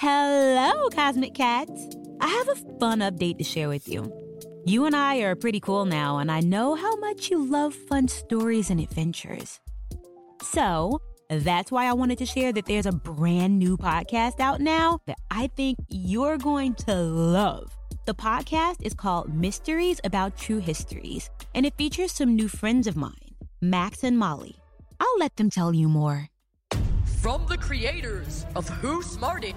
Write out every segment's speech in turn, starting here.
Hello, Cosmic Cats. I have a fun update to share with you. You and I are pretty cool now, and I know how much you love fun stories and adventures. So, that's why I wanted to share that there's a brand new podcast out now that I think you're going to love. The podcast is called Mysteries About True Histories, and it features some new friends of mine, Max and Molly. I'll let them tell you more. From the creators of Who Smarted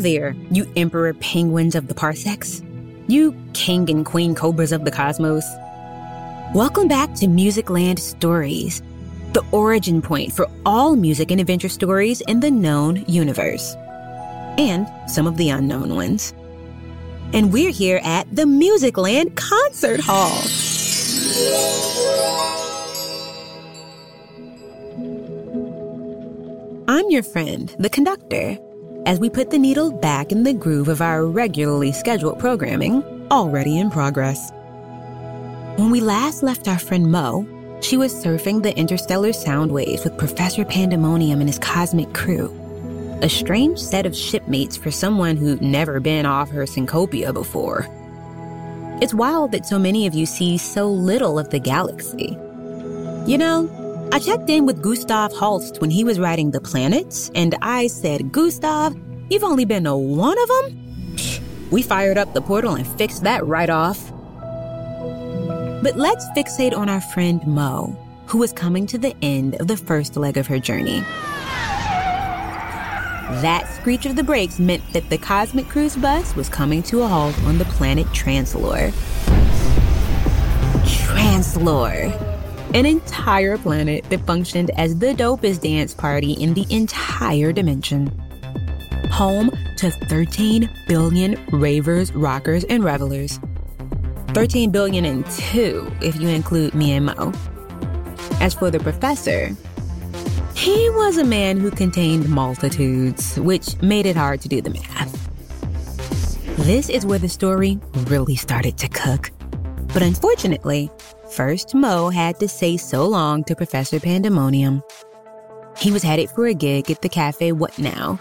There, you emperor penguins of the parsecs. You king and queen cobras of the cosmos. Welcome back to Musicland Stories, the origin point for all music and adventure stories in the known universe, and some of the unknown ones. And we're here at the Musicland Concert Hall. I'm your friend, the conductor, as we put the needle back in the groove of our regularly scheduled programming, already in progress. When we last left our friend Mo, she was surfing the interstellar sound waves with Professor Pandemonium and his cosmic crew. A strange set of shipmates for someone who'd never been off her syncopia before. It's wild that so many of you see so little of the galaxy. You know, I checked in with Gustav Holst when he was writing The Planets, and I said, Gustav, you've only been to one of them? We fired up the portal and fixed that right off. But let's fixate on our friend Mo, who was coming to the end of the first leg of her journey. That screech of the brakes meant that the Cosmic Cruise bus was coming to a halt on the planet Trancelore. Trancelore, an entire planet that functioned as the dopest dance party in the entire dimension. Home to 13 billion ravers, rockers, and revelers. 13 billion and two if you include me and Mo. As for the professor, he was a man who contained multitudes, which made it hard to do the math. This is where the story really started to cook. But unfortunately, first Mo had to say so long to Professor Pandemonium. He was headed for a gig at the cafe What Now,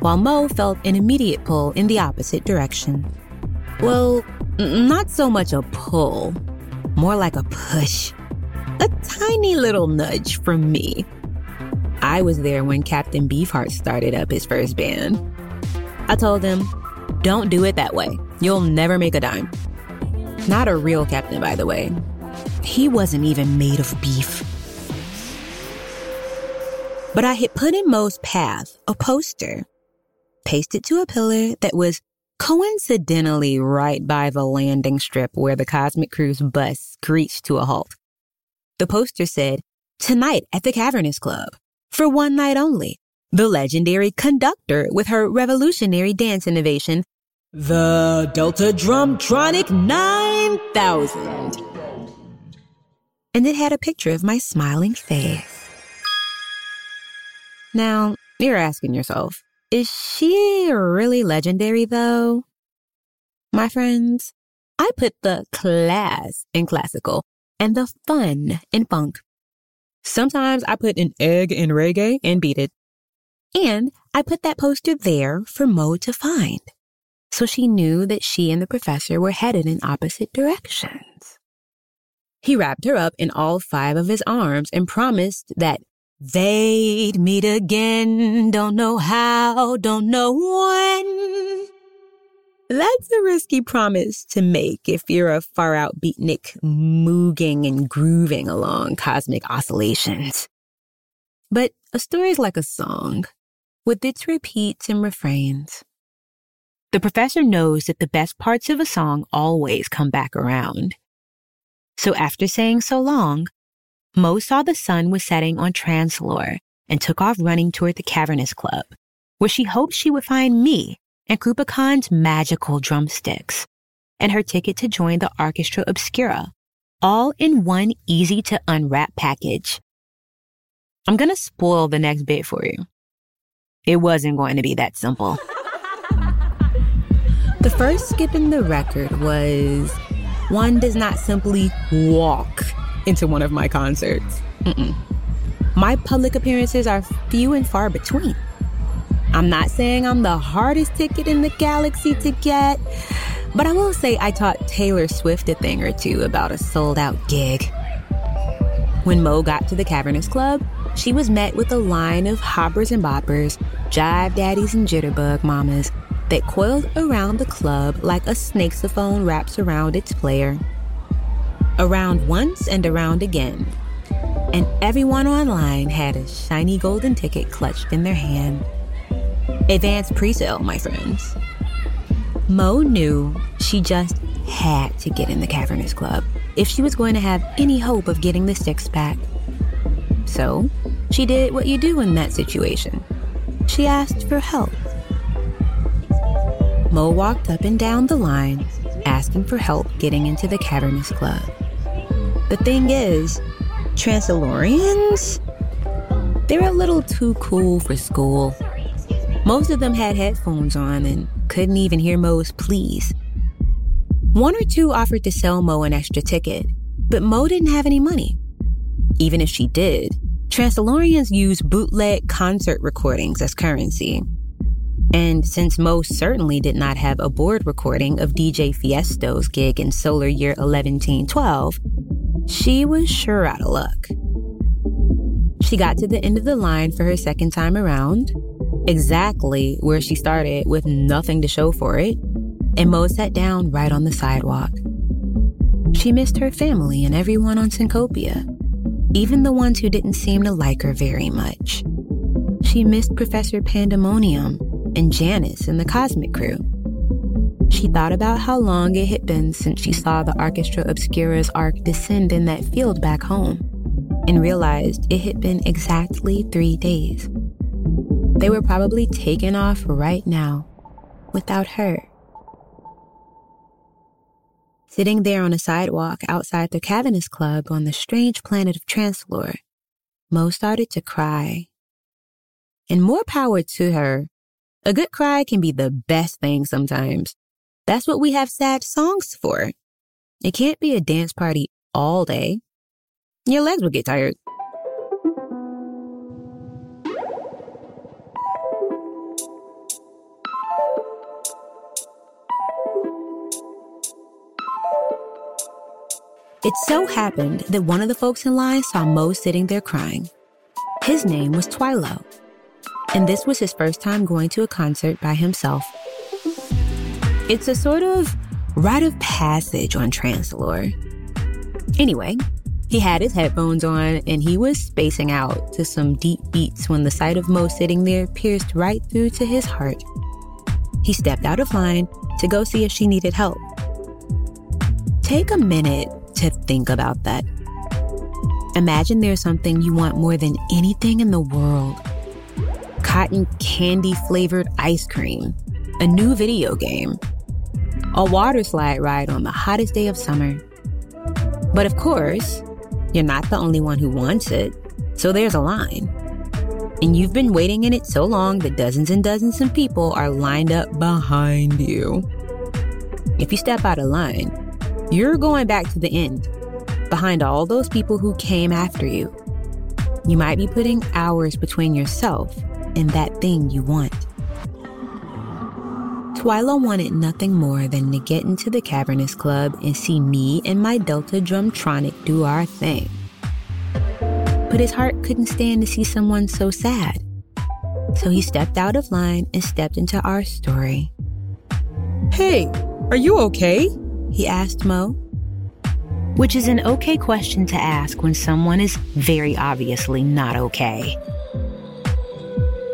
while Mo felt an immediate pull in the opposite direction. Well, not so much a pull, more like a push. A tiny little nudge from me. I was there when Captain Beefheart started up his first band. I told him, don't do it that way. You'll never make a dime. Not a real captain, by the way. He wasn't even made of beef. But I had put in Mo's path a poster, pasted to a pillar that was coincidentally right by the landing strip where the Cosmic Cruise bus screeched to a halt. The poster said, Tonight at the Cavernous Club, for one night only, the legendary conductor with her revolutionary dance innovation, the Delta Drumtronic 9000. And it had a picture of my smiling face. Now, you're asking yourself, is she really legendary though? My friends, I put the class in classical and the fun in funk. Sometimes I put an egg in reggae and beat it. And I put that poster there for Mo to find. So she knew that she and the professor were headed in opposite directions. He wrapped her up in all five of his arms and promised that they'd meet again. Don't know how, don't know when. That's a risky promise to make if you're a far out beatnik mooging and grooving along cosmic oscillations. But a story's like a song. with its repeats and refrains. The professor knows that the best parts of a song always come back around. So after saying so long, Mo saw the sun was setting on Trancelore and took off running toward the Cavernous Club, where she hoped she would find me and Krupa Khan's magical drumsticks and her ticket to join the Arkestra Obscura, all in one easy to unwrap package. I'm gonna spoil the next bit for you. It wasn't going to be that simple. the first skip in the record was one does not simply walk into one of my concerts. Mm-mm. My public appearances are few and far between. I'm not saying I'm the hardest ticket in the galaxy to get, but I will say I taught Taylor Swift a thing or two about a sold out gig. When Mo got to the Cavernous Club, she was met with a line of hoppers and boppers, jive daddies and jitterbug mamas that coiled around the club like a snakesophone wraps around its player. Around once and around again. And everyone online had a shiny golden ticket clutched in their hand. Advanced pre-sale, my friends. Mo knew she just had to get in the Cavernous Club if she was going to have any hope of getting the six pack. So, she did what you do in that situation. She asked for help. Mo walked up and down the line, asking for help getting into the Cavernous Club. The thing is, Transalorians? They're a little too cool for school. Most of them had headphones on and couldn't even hear Mo's pleas. One or two offered to sell Mo an extra ticket, but Mo didn't have any money. Even if she did, Transalorians use bootleg concert recordings as currency. And since Mo certainly did not have a board recording of DJ Fiesto's gig in solar year 1112, she was sure out of luck. She got to the end of the line for her second time around, exactly where she started with nothing to show for it, and Mo sat down right on the sidewalk. She missed her family and everyone on Syncopia, even the ones who didn't seem to like her very much. She missed Professor Pandemonium and Janice and the Cosmic Crew. She thought about how long it had been since she saw the Arkestra Obscura's arc descend in that field back home, and realized it had been exactly three days. They were probably taken off right now without her. Sitting there on a sidewalk outside the Cavernous Club on the strange planet of Trancelore, Mo started to cry. And more power to her. A good cry can be the best thing sometimes. That's what we have sad songs for. It can't be a dance party all day. Your legs will get tired. It so happened that one of the folks in line saw Mo sitting there crying. His name was Twilo, and this was his first time going to a concert by himself. It's a sort of rite of passage on Trancelore. Anyway, he had his headphones on and he was spacing out to some deep beats when the sight of Mo sitting there pierced right through to his heart. He stepped out of line to go see if she needed help. Take a minute to think about that. Imagine there's something you want more than anything in the world cotton candy flavored ice cream, a new video game, a water slide ride on the hottest day of summer. But of course, you're not the only one who wants it, so there's a line. And you've been waiting in it so long that dozens and dozens of people are lined up behind you. If you step out of line, you're going back to the end, behind all those people who came after you. You might be putting hours between yourself and that thing you want. Twilo wanted nothing more than to get into the Cavernous Club and see me and my Delta Drumtronic do our thing. But his heart couldn't stand to see someone so sad. So he stepped out of line and stepped into our story. Hey, are you okay? he asked Mo. Which is an okay question to ask when someone is very obviously not okay.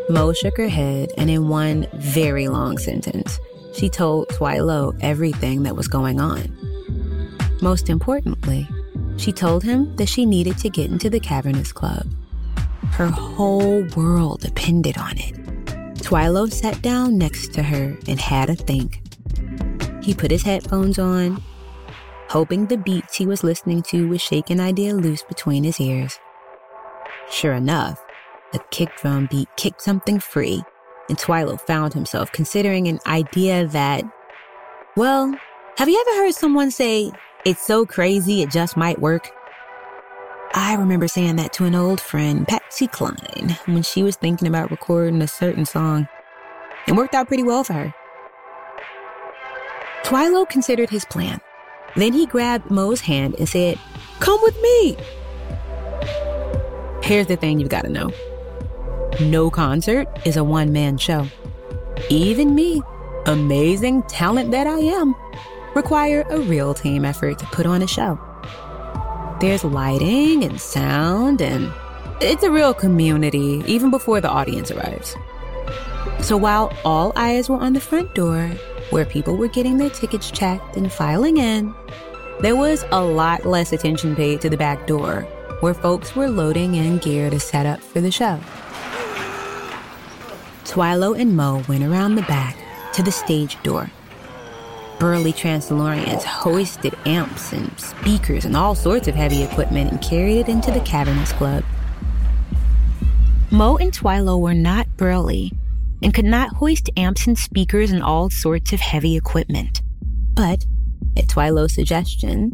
Mo shook her head, and in one very long sentence, she told Twilo everything that was going on. Most importantly, she told him that she needed to get into the Cavernous Club. Her whole world depended on it. Twilo sat down next to her and had a think. He put his headphones on, hoping the beats he was listening to would shake an idea loose between his ears. Sure enough, the kick drum beat kicked something free, and Twilo found himself considering an idea that, well, have you ever heard someone say, it's so crazy it just might work? I remember saying that to an old friend, Patsy Cline, when she was thinking about recording a certain song. It worked out pretty well for her. Twilo considered his plan. Then he grabbed Mo's hand and said, Come with me. Here's the thing you've got to know no concert is a one man show. Even me, amazing talent that I am, require a real team effort to put on a show. There's lighting and sound, and it's a real community even before the audience arrives. So while all eyes were on the front door, where people were getting their tickets checked and filing in, there was a lot less attention paid to the back door, where folks were loading in gear to set up for the show. Twilo and Mo went around the back to the stage door. Burly Transilorians hoisted amps and speakers and all sorts of heavy equipment and carried it into the Cavernous Club. Mo and Twilo were not burly and could not hoist amps and speakers and all sorts of heavy equipment. But, at Twilo's suggestion,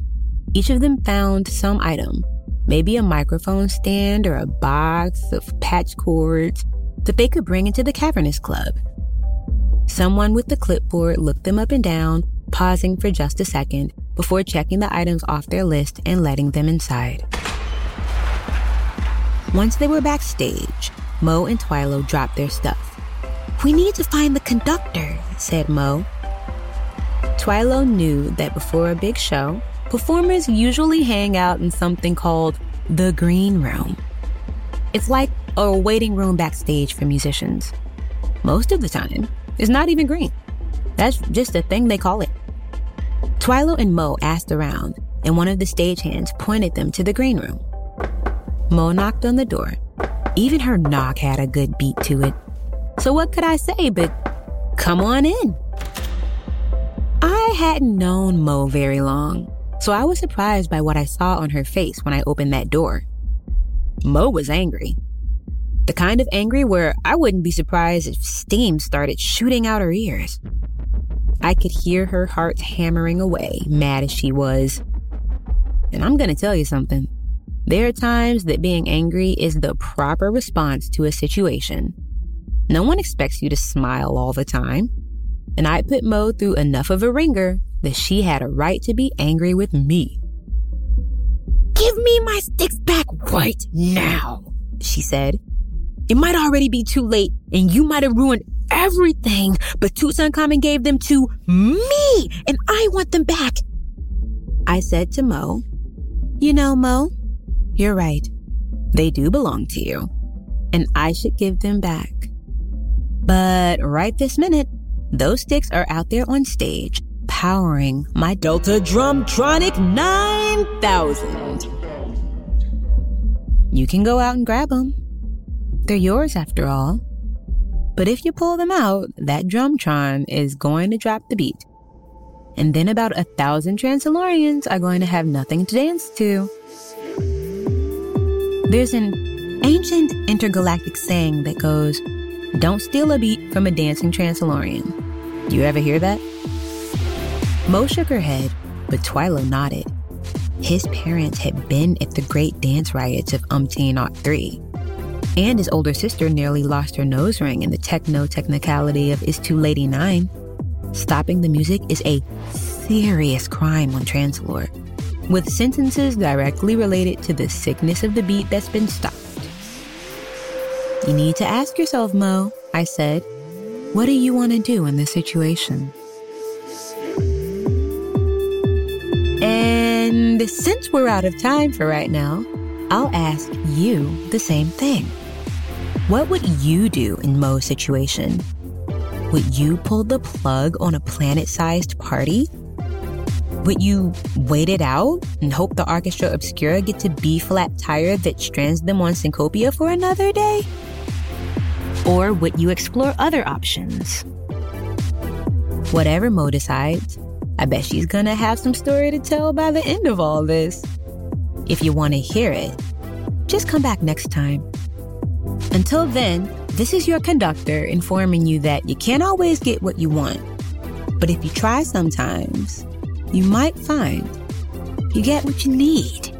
each of them found some item, maybe a microphone stand or a box of patch cords, that they could bring into the Cavernous Club. Someone with the clipboard looked them up and down, pausing for just a second before checking the items off their list and letting them inside. Once they were backstage, Mo and Twilo dropped their stuff. We need to find the conductor, said Mo. Twilo knew that before a big show, performers usually hang out in something called the green room. It's like a waiting room backstage for musicians. Most of the time, it's not even green. That's just a thing they call it. Twilo and Mo asked around, and one of the stagehands pointed them to the green room. Mo knocked on the door. Even her knock had a good beat to it. So what could I say but come on in? I hadn't known Mo very long, so I was surprised by what I saw on her face when I opened that door. Mo was angry. The kind of angry where I wouldn't be surprised if steam started shooting out her ears. I could hear her heart hammering away, mad as she was. And I'm gonna tell you something. There are times that being angry is the proper response to a situation. No one expects you to smile all the time. And I put Mo through enough of a ringer that she had a right to be angry with me. Give me my sticks back right now, she said. It might already be too late and you might have ruined everything, but Tutankhamun gave them to me and I want them back. I said to Mo, You know, Mo, you're right. They do belong to you, and I should give them back. But right this minute, those sticks are out there on stage, powering my Delta Drumtronic 9000. You can go out and grab them. They're yours after all. But if you pull them out, that Drumtron is going to drop the beat. And then about a thousand Transilorians are going to have nothing to dance to. There's an ancient intergalactic saying that goes, don't steal a beat from a dancing Transilorian. You ever hear that? Mo shook her head, but Twilo nodded. His parents had been at the great dance riots of Umpteen 3, and his older sister nearly lost her nose ring in the techno technicality of Is Too Lady 9. Stopping the music is a serious crime on Trancelore, with sentences directly related to the sickness of the beat that's been stopped. You need to ask yourself, Mo, I said, what do you want to do in this situation? And since we're out of time for right now, I'll ask you the same thing. What would you do in Mo's situation? Would you pull the plug on a planet sized party? Would you wait it out and hope the Arkestra Obscura get to B flat tire that strands them on Syncopia for another day? Or would you explore other options? Whatever Mo decides, I bet she's gonna have some story to tell by the end of all this. If you wanna hear it, just come back next time. Until then, this is your conductor informing you that you can't always get what you want. But if you try sometimes, you might find you get what you need.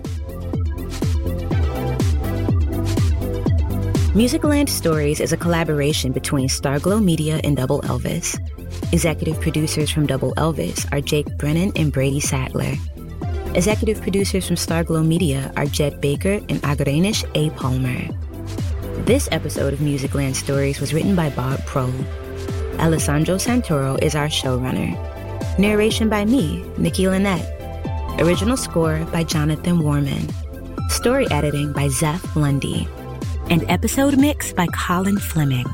Musicland Stories is a collaboration between Starglow Media and Double Elvis. Executive producers from Double Elvis are Jake Brennan and Brady Sadler. Executive producers from Starglow Media are Jed Baker and Agrenish A. Palmer. This episode of Musicland Stories was written by Bob Prohl. Alessandro Santoro is our showrunner. Narration by me, Nikki Lynette. Original score by Jonathan Warman. Story editing by Zeph Lundy. And episode mix by Colin Fleming.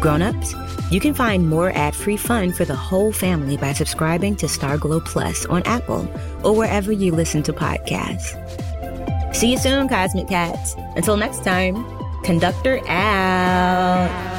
Grown-ups, you can find more ad-free fun for the whole family by subscribing to Starglow Plus on Apple or wherever you listen to podcasts. See you soon, Cosmic Cats. Until next time, Conductor out.